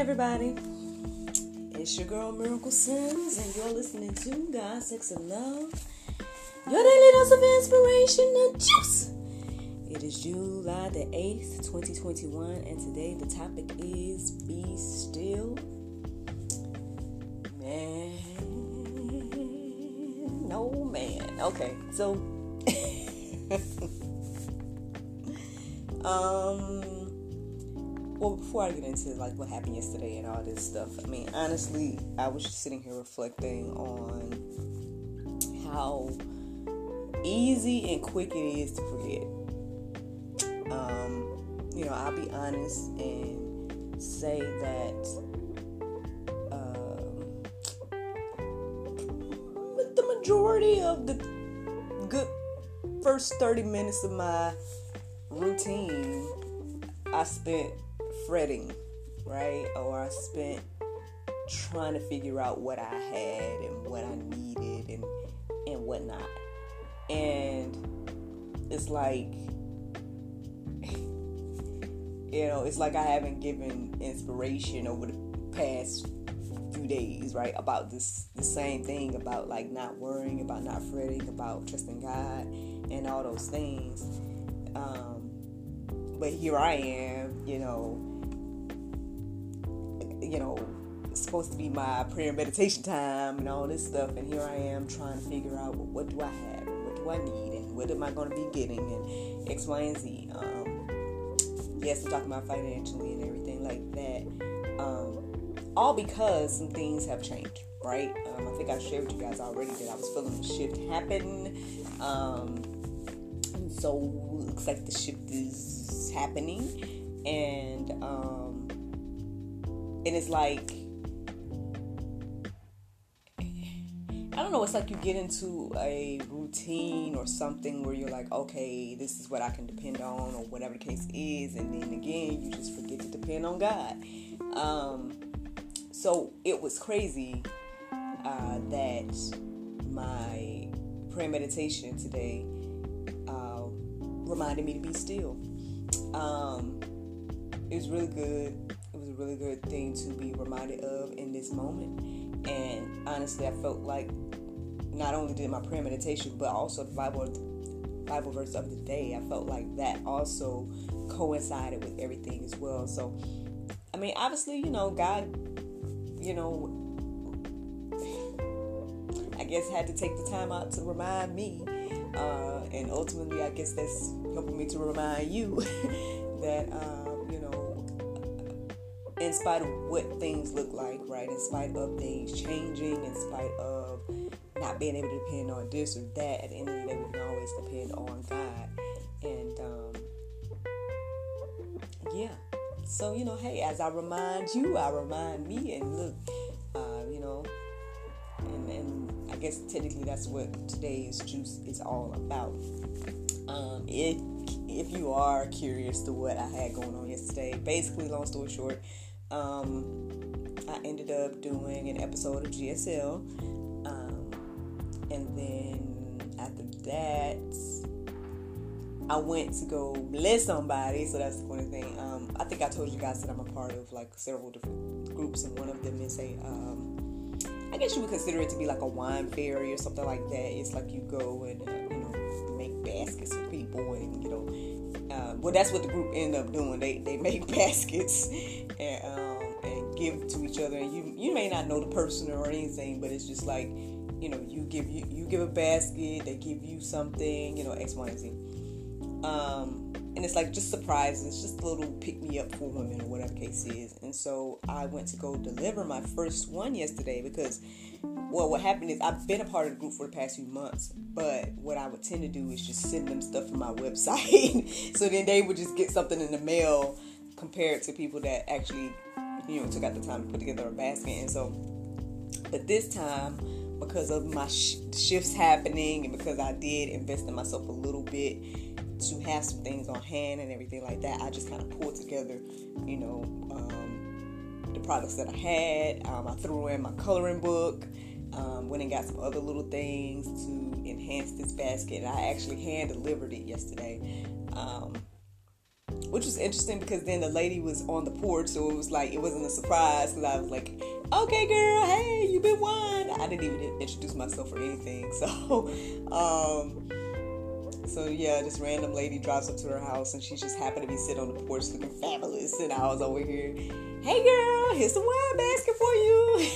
everybody. It's your girl Miracle Sims, and you're listening to God, Sex, and Love. Your daily dose of inspiration and juice. It is July the 8th, 2021, and today the topic is Be Still. Man, no man. Okay, so. um well, before I get into like what happened yesterday and all this stuff, I mean, honestly, I was just sitting here reflecting on how easy and quick it is to forget. Um, you know, I'll be honest and say that um, the majority of the good first 30 minutes of my routine, I spent fretting, right? Or I spent trying to figure out what I had and what I needed and and whatnot. And it's like you know, it's like I haven't given inspiration over the past few days, right? About this the same thing about like not worrying, about not fretting, about trusting God and all those things. Um, but here I am, you know, you know, it's supposed to be my prayer and meditation time and all this stuff, and here I am trying to figure out well, what do I have what do I need and what am I going to be getting and X, Y, and Z. Um, yes, I'm talking about financially and everything like that. Um, all because some things have changed, right? Um, I think I shared with you guys already that I was feeling the shift happen. Um, so looks like the shift is happening, and um, and it's like I don't know, it's like you get into a routine or something where you're like, okay, this is what I can depend on, or whatever the case is, and then again, you just forget to depend on God. Um, so it was crazy uh, that my prayer meditation today uh, reminded me to be still. Um, it was really good really good thing to be reminded of in this moment. And honestly, I felt like not only did my prayer meditation, but also the Bible Bible verse of the day, I felt like that also coincided with everything as well. So, I mean, obviously, you know, God, you know, I guess had to take the time out to remind me. Uh, and ultimately, I guess that's helping me to remind you that. Uh, in spite of what things look like, right? In spite of things changing, in spite of not being able to depend on this or that, at the end of the day, we can always depend on God. And um, yeah, so you know, hey, as I remind you, I remind me, and look, uh, you know, and, and I guess technically that's what today's juice is all about. Um, if if you are curious to what I had going on yesterday, basically, long story short, um, I ended up doing an episode of GSL. Um, and then after that, I went to go bless somebody. So that's the funny thing. Um, I think I told you guys that I'm a part of like several different groups, and one of them is a, um, I guess you would consider it to be like a wine fairy or something like that. It's like you go and uh, you know make baskets for people, and you know uh, well, that's what the group ended up doing. They they make baskets and um, and give to each other. And you you may not know the person or anything, but it's just like you know you give you you give a basket, they give you something, you know X Y and Z. Um, and it's like just surprises, it's just a little pick me up for women or whatever case is. And so I went to go deliver my first one yesterday because well, what happened is I've been a part of the group for the past few months, but what I would tend to do is just send them stuff from my website. so then they would just get something in the mail compared to people that actually, you know, took out the time to put together a basket. And so, but this time, because of my sh- shifts happening and because I did invest in myself a little bit to have some things on hand and everything like that, I just kind of pulled together, you know, um, the products that I had. Um, I threw in my coloring book. Um, went and got some other little things to enhance this basket. And I actually hand delivered it yesterday. Um, which was interesting because then the lady was on the porch, so it was like it wasn't a surprise because I was like, "Okay, girl, hey, you been won." I didn't even introduce myself or anything, so um, so yeah, this random lady drives up to her house and she just happened to be sitting on the porch looking fabulous, and I was over here, "Hey, girl, here's some wine basket for you."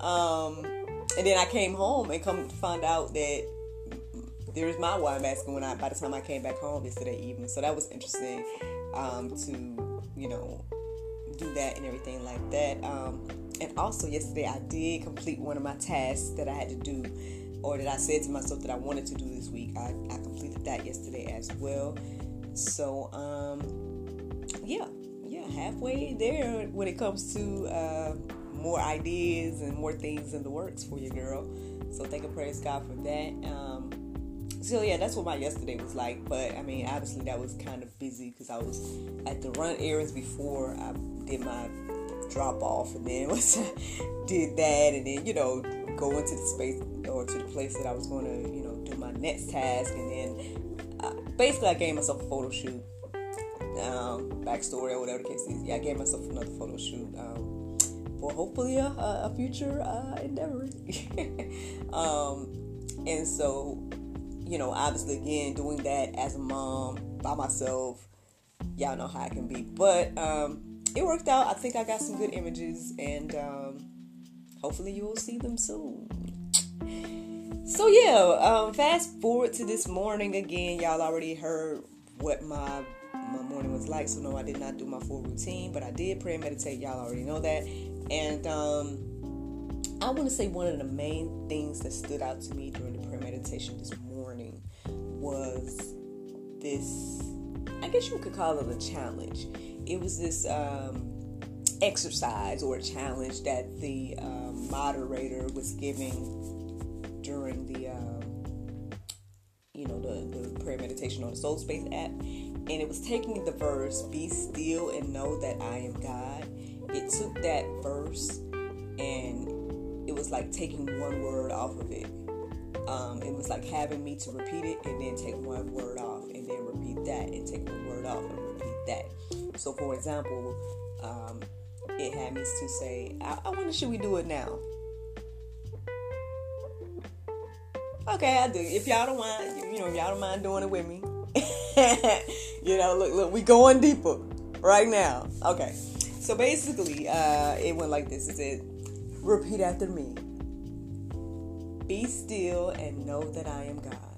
um, and then I came home and come to find out that there's my wine basket when I by the time I came back home yesterday evening. So that was interesting um, to you know do that and everything like that. Um, and also yesterday I did complete one of my tasks that I had to do or that I said to myself that I wanted to do this week. I, I completed that yesterday as well. So um, yeah, yeah, halfway there when it comes to uh, more ideas and more things in the works for you, girl. So thank and praise God for that. Um, so yeah, that's what my yesterday was like. But I mean, obviously that was kind of busy because I was at the run errands before I did my drop off, and then once I did that, and then you know go into the space or to the place that I was going to you know do my next task, and then uh, basically I gave myself a photo shoot. Um, backstory or whatever the case is. Yeah, I gave myself another photo shoot. Um, for hopefully a, a future uh, endeavor. um, and so you know, obviously, again, doing that as a mom by myself, y'all know how I can be. But um, it worked out. I think I got some good images, and um, hopefully, you will see them soon. So yeah, um, fast forward to this morning again. Y'all already heard what my my morning was like. So no, I did not do my full routine, but I did pray and meditate. Y'all already know that. And um, I want to say one of the main things that stood out to me during the prayer meditation this morning was this. I guess you could call it a challenge. It was this um, exercise or challenge that the um, moderator was giving during the um, you know the, the prayer meditation on the Soul Space app, and it was taking the verse "Be still and know that I am God." It took that verse and it was like taking one word off of it. Um, it was like having me to repeat it and then take one word off and then repeat that and take one word off that. So, for example, um, it had me to say, I, I wonder, should we do it now? Okay, I do. If y'all don't mind, you know, if y'all don't mind doing it with me, you know, look, look, we going deeper right now. Okay, so basically, uh, it went like this. It said, "Repeat after me. Be still and know that I am God.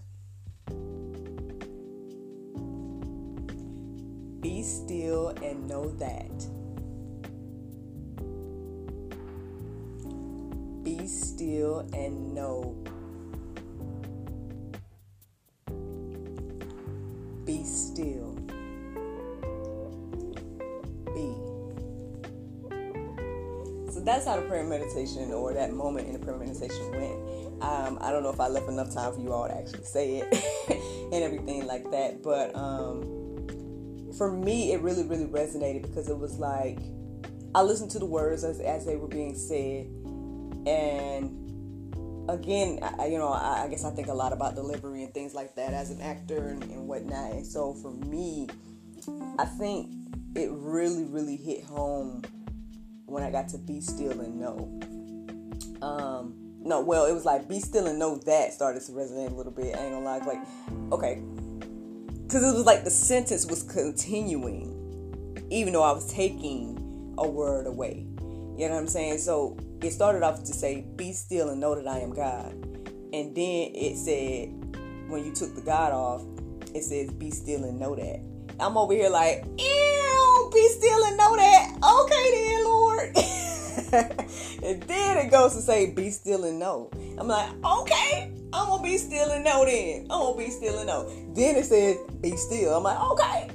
Still and know that. Be still and know. Be still. Be. So that's how the prayer meditation or that moment in the prayer meditation went. Um, I don't know if I left enough time for you all to actually say it and everything like that, but um, for me, it really, really resonated because it was like I listened to the words as, as they were being said, and again, I, you know, I, I, guess I think a lot about delivery and things like that as an actor and, and whatnot. And so for me, I think it really, really hit home when I got to be still and know. Um, no, well, it was like be still and know that started to resonate a little bit. I ain't gonna lie, like, okay, because it was like the sentence was continuing, even though I was taking a word away. You know what I'm saying? So it started off to say, "Be still and know that I am God," and then it said, when you took the God off, it says, "Be still and know that." I'm over here like, ew, be still and know that. Okay then, Lord. and then it goes to say, be still and know. I'm like, okay, I'm gonna be still and know then. I'm gonna be still and know. Then it says, be still. I'm like, okay,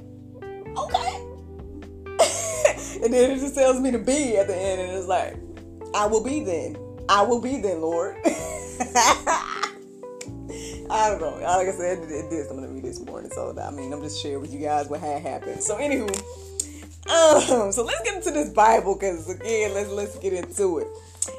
okay. and then it just tells me to be at the end, and it's like, I will be then. I will be then, Lord. I don't know. Like I said, it, did something to me this morning. So, I mean, I'm just sharing with you guys what had happened. So, anywho, um, so let's get into this Bible because, again, let's let's get into it.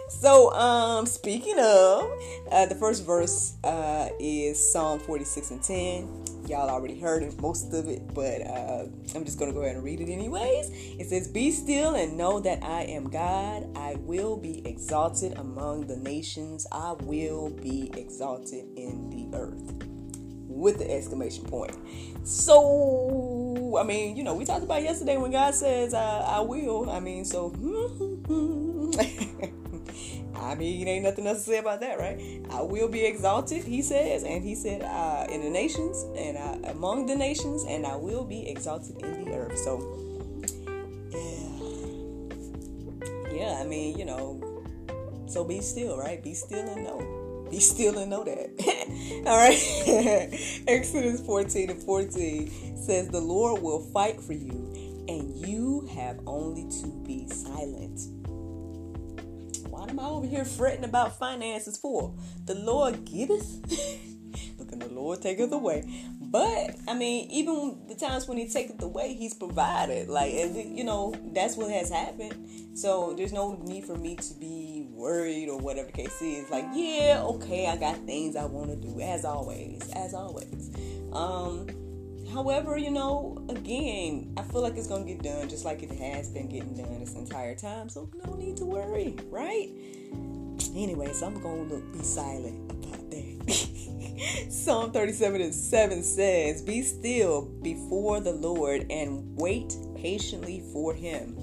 so, um, speaking of, uh, the first verse uh, is Psalm 46 and 10. Y'all already heard it, most of it, but uh, I'm just to go ahead and read it anyways. It says, Be still and know that I am God. I will be exalted among the nations. I will be exalted in the earth. With the exclamation point. So, I mean, you know, we talked about yesterday when God says, I will. I mean, so. I mean, ain't nothing else to say about that, right? I will be exalted, he says, and he said, uh, in the nations and among the nations, and I will be exalted in the earth. So, yeah, yeah. I mean, you know, so be still, right? Be still and know. Be still and know that. All right. Exodus 14 and 14 says, The Lord will fight for you, and you have only to be silent Why am I over here fretting about finances for? The Lord giveth, look, and the Lord taketh away. But I mean, even the times when He taketh away, He's provided. Like, you know, that's what has happened. So there's no need for me to be worried or whatever the case is. Like, yeah, okay, I got things I want to do, as always, as always. Um, However, you know, again, I feel like it's gonna get done just like it has been getting done this entire time. So no need to worry, right? Anyway, so I'm gonna look, be silent. Psalm 37 and 7 says, Be still before the Lord and wait patiently for him.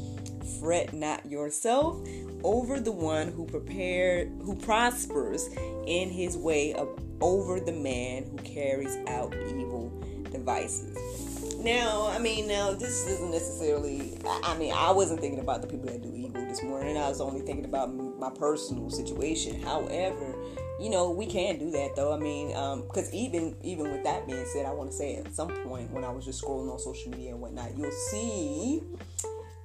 Fret not yourself over the one who prepared who prospers in his way of over the man who carries out evil devices. Now, I mean, now this isn't necessarily. I mean, I wasn't thinking about the people that do evil this morning. I was only thinking about my personal situation. However, you know, we can do that though. I mean, because um, even even with that being said, I want to say at some point when I was just scrolling on social media and whatnot, you'll see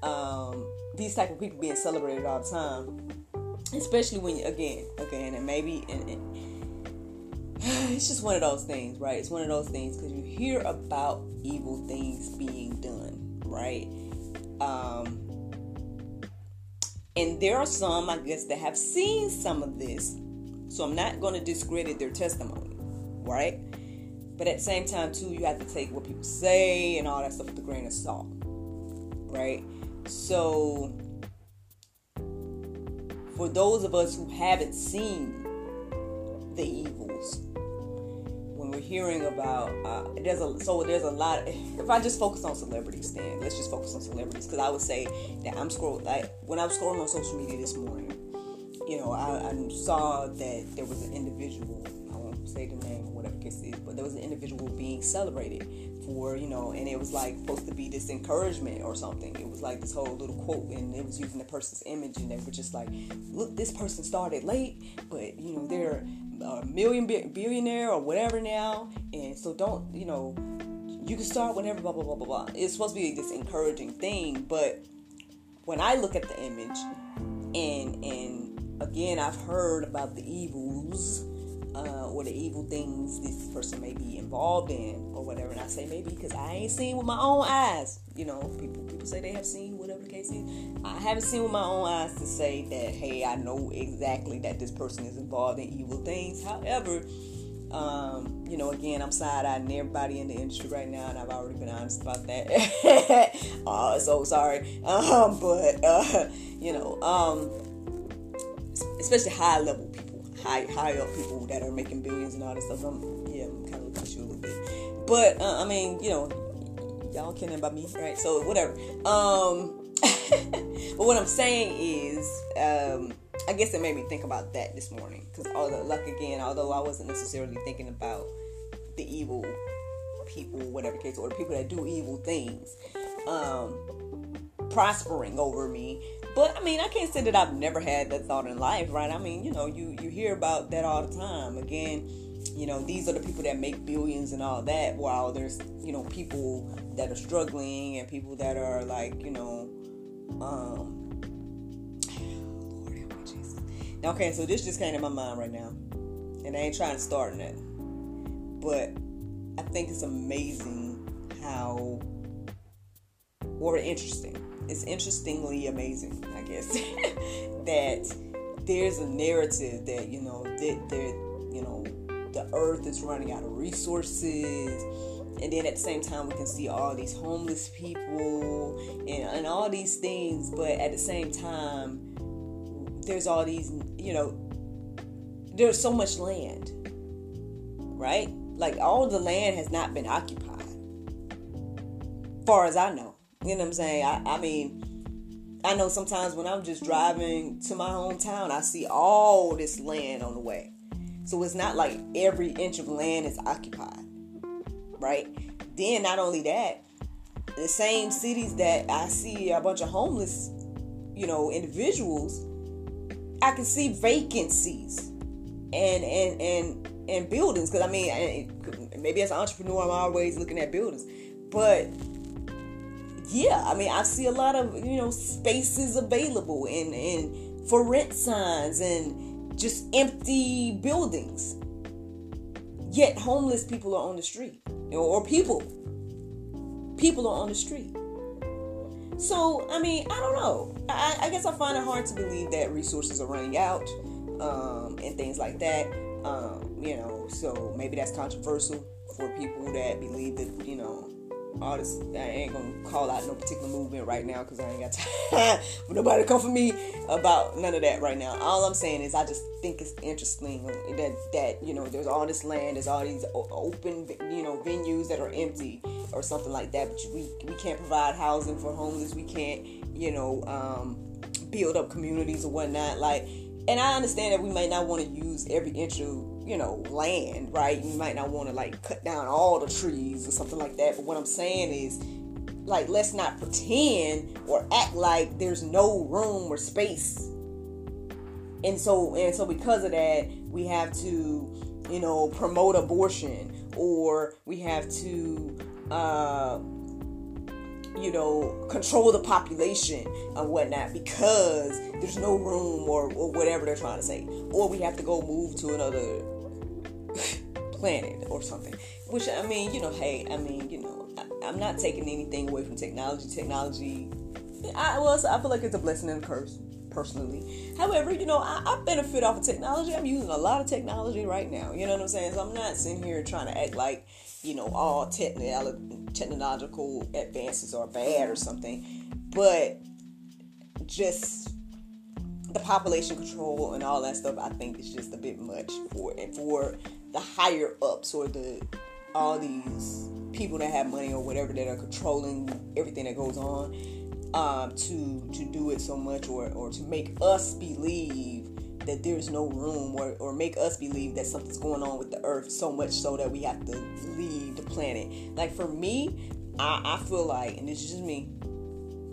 um, these type of people being celebrated all the time. Especially when again, again, and maybe and, and it's just one of those things, right? It's one of those things because you hear about evil things being done, right? Um, and there are some, I guess, that have seen some of this. So I'm not going to discredit their testimony, right? But at the same time, too, you have to take what people say and all that stuff with a grain of salt, right? So for those of us who haven't seen the evils, we're hearing about uh, there's a so there's a lot. if I just focus on celebrities, then let's just focus on celebrities because I would say that I'm scrolling like when I was scrolling on social media this morning, you know, I, I saw that there was an individual. I won't say the name or whatever case is, but there was an individual being celebrated for you know, and it was like supposed to be this encouragement or something. It was like this whole little quote, and it was using the person's image, and they were just like, "Look, this person started late, but you know, they're a million billionaire or whatever now, and so don't you know you can start whenever blah blah blah blah blah. It's supposed to be this encouraging thing, but when I look at the image, and and again I've heard about the evils uh, or the evil things this person may be involved in or whatever. And I say maybe because I ain't seen with my own eyes. You know, people people say they have seen the case is. I haven't seen with my own eyes to say that hey, I know exactly that this person is involved in evil things. However, um, you know, again, I'm side eyeing everybody in the industry right now, and I've already been honest about that. oh, so sorry. Um, but uh, you know, um, especially high level people high high up people that are making billions and all this stuff. I'm yeah, I'm kind of looking at you a little bit, but uh, I mean, you know, y'all kidding about me, right? So whatever. Um, but what I'm saying is, um, I guess it made me think about that this morning because although, like again, although I wasn't necessarily thinking about the evil people, whatever case, or the people that do evil things, um, prospering over me but I mean, I can't say that I've never had that thought in life, right? I mean, you know, you you hear about that all the time. Again, you know, these are the people that make billions and all that, while there's you know people that are struggling and people that are like you know, um, Lord help me, Jesus. Okay, so this just came to my mind right now, and I ain't trying to start that, but I think it's amazing how or interesting it's interestingly amazing, I guess, that there's a narrative that you know that there you know the earth is running out of resources and then at the same time we can see all these homeless people and, and all these things. But at the same time there's all these you know there's so much land right? Like all the land has not been occupied far as i know. You know what i'm saying? I, I mean I know sometimes when I'm just driving to my hometown, I see all this land on the way. So it's not like every inch of land is occupied, right? Then, not only that, the same cities that I see a bunch of homeless, you know, individuals, I can see vacancies and and and and buildings. Because I mean, maybe as an entrepreneur, I'm always looking at buildings, but yeah, I mean, I see a lot of you know spaces available and and for rent signs and just empty buildings. Yet homeless people are on the street, or people. People are on the street. So I mean, I don't know. I, I guess I find it hard to believe that resources are running out um, and things like that. Um, you know, so maybe that's controversial for people that believe that you know all this. I ain't gonna call out no particular movement right now because I ain't got time for nobody to come for me about none of that right now. All I'm saying is I just think it's interesting that that you know there's all this land, there's all these open you know venues that are empty or something like that. But we we can't provide housing for homeless. We can't you know um, build up communities or whatnot. Like, and I understand that we may not want to use every inch of you know, land, right? You might not want to like cut down all the trees or something like that. But what I'm saying is, like, let's not pretend or act like there's no room or space. And so, and so, because of that, we have to, you know, promote abortion, or we have to, uh, you know, control the population and whatnot because there's no room or, or whatever they're trying to say. Or we have to go move to another planet or something. Which I mean, you know, hey, I mean, you know, I, am not taking anything away from technology. Technology, I well, I feel like it's a blessing and a curse personally. However, you know, I, I, benefit off of technology. I'm using a lot of technology right now. You know what I'm saying? So I'm not sitting here trying to act like, you know, all technical technological advances are bad or something. But just the population control and all that stuff, I think is just a bit much for for the higher ups or the all these people that have money or whatever that are controlling everything that goes on um, to to do it so much or or to make us believe that there's no room or, or make us believe that something's going on with the earth so much so that we have to leave the planet. Like for me I, I feel like and this is just me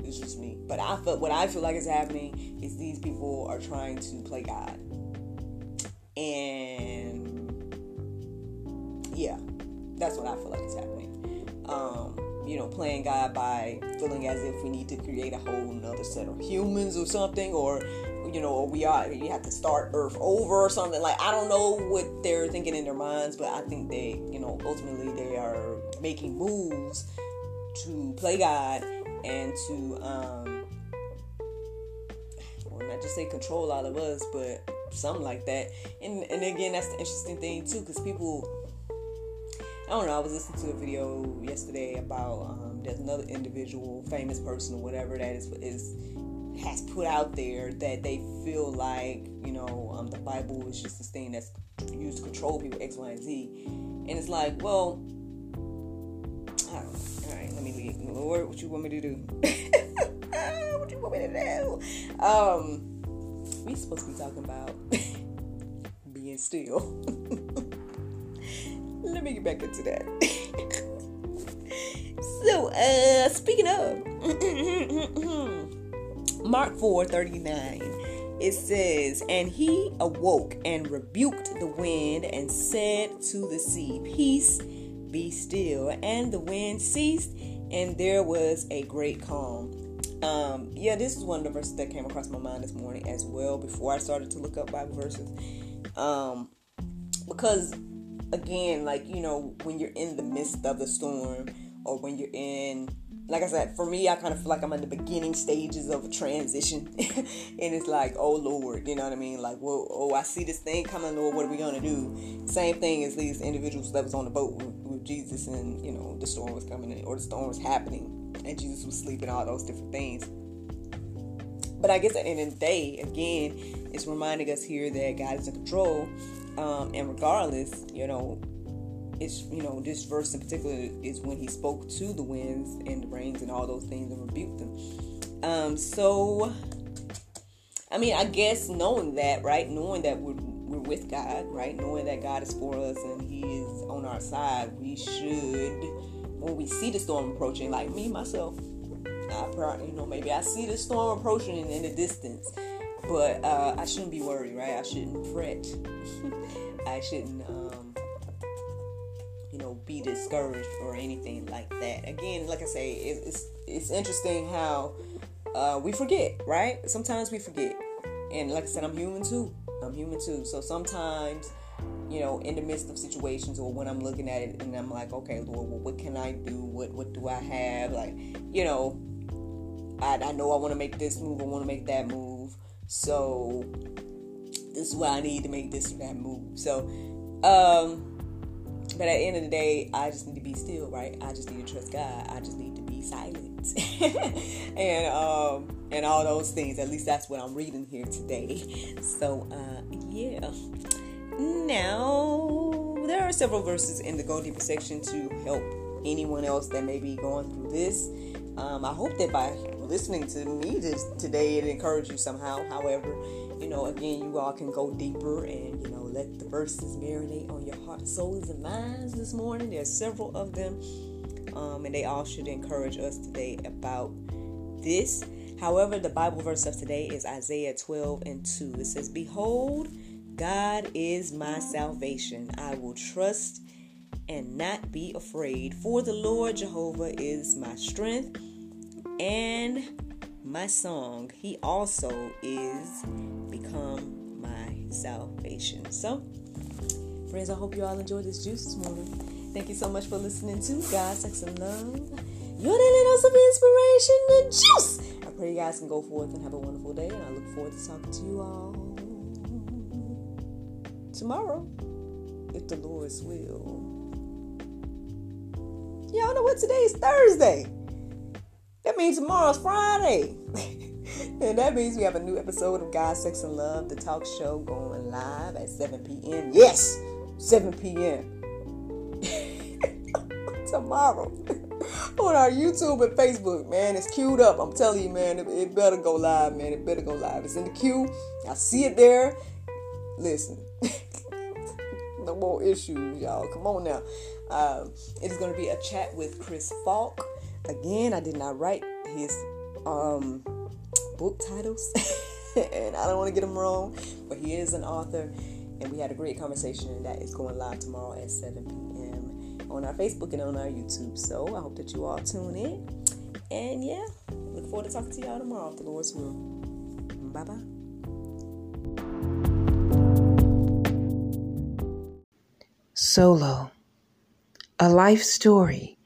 it's just me but i feel what i feel like is happening is these people are trying to play god. And yeah, that's what I feel like is happening. Um, you know, playing God by feeling as if we need to create a whole another set of humans or something, or you know, we are you have to start Earth over or something. Like I don't know what they're thinking in their minds, but I think they, you know, ultimately they are making moves to play God and to um well not just say control all of us, but something like that. And and again that's the interesting thing too, because people I don't know. I was listening to a video yesterday about um, there's another individual, famous person or whatever that is is has put out there that they feel like you know um, the Bible is just this thing that's used to control people X, Y, and Z, and it's like, well, I don't know. All right, let me leave. Lord, what you want me to do? what do you want me to do? Um, we supposed to be talking about being still. let me get back into that. so, uh, speaking of Mark 4 39, it says, And he awoke and rebuked the wind and said to the sea, Peace, be still. And the wind ceased, and there was a great calm. Um, yeah, this is one of the verses that came across my mind this morning as well before I started to look up Bible verses. Um, because again, like, you know, when you're in the midst of the storm or when you're in like I said, for me, I kind of feel like I'm in the beginning stages of a transition, and it's like, oh Lord, you know what I mean? Like, well, oh, I see this thing coming, Lord, what are we gonna do? Same thing as these individuals that was on the boat with, with Jesus, and you know, the storm was coming in, or the storm was happening, and Jesus was sleeping, all those different things. But I guess at the end of the day, again, it's reminding us here that God is in control, um, and regardless, you know, it's you know this verse in particular is when he spoke to the winds and the rains and all those things and rebuked them. Um so i mean i guess knowing that right knowing that we're, we're with god right knowing that god is for us and he is on our side we should when we see the storm approaching like me myself I, probably, you know maybe i see the storm approaching in, in the distance but uh, i shouldn't be worried right? I shouldn't fret. I shouldn't um, you know be discouraged or anything like that. Again like i say it's it's interesting how uh, we forget right? Sometimes we forget. And like i said i'm human too. I'm human too. So sometimes you know in the midst of situations or when i'm looking at it and i'm like okay lord well, what can i do? What what do i have? Like you know i, I know i want to make this move i want to make that move so this is why i need to make this or that move so um but at the end of the day, I just need to be still, right? I just need to trust God. I just need to be silent, and um, and all those things. At least that's what I'm reading here today. So uh, yeah. Now there are several verses in the Go Deeper section to help anyone else that may be going through this. Um, I hope that by listening to me today it encouraged you somehow. However, you know, again, you all can go deeper and you know let the verses marinate on your heart, souls, and minds this morning. There's several of them, um, and they all should encourage us today about this. However, the Bible verse of today is Isaiah 12 and 2. It says, Behold, God is my salvation. I will trust and not be afraid, for the Lord Jehovah is my strength and my song. He also is become my salvation. So, friends, I hope you all enjoyed this juice this morning. Thank you so much for listening to God, Sex, and Love. Your daily dose of inspiration and juice. I pray you guys can go forth and have a wonderful day, and I look forward to talking to you all tomorrow, if the Lord's will. Y'all know what today is Thursday. Means tomorrow's Friday. and that means we have a new episode of God, Sex, and Love, the talk show going live at 7 p.m. Yes, 7 p.m. Tomorrow on our YouTube and Facebook, man. It's queued up. I'm telling you, man, it, it better go live, man. It better go live. It's in the queue. I see it there. Listen, no more issues, y'all. Come on now. Um, it is going to be a chat with Chris Falk. Again, I did not write his um, book titles, and I don't want to get them wrong, but he is an author, and we had a great conversation and that is going live tomorrow at 7 p.m. on our Facebook and on our YouTube. So I hope that you all tune in, and yeah, look forward to talking to y'all tomorrow if the Lord's will. Bye bye. Solo, a life story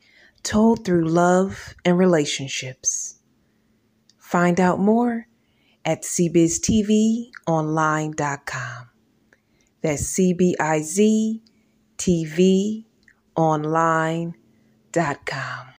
told through love and relationships. Find out more at cbiztvonline.com. That's cbiztvonline.com.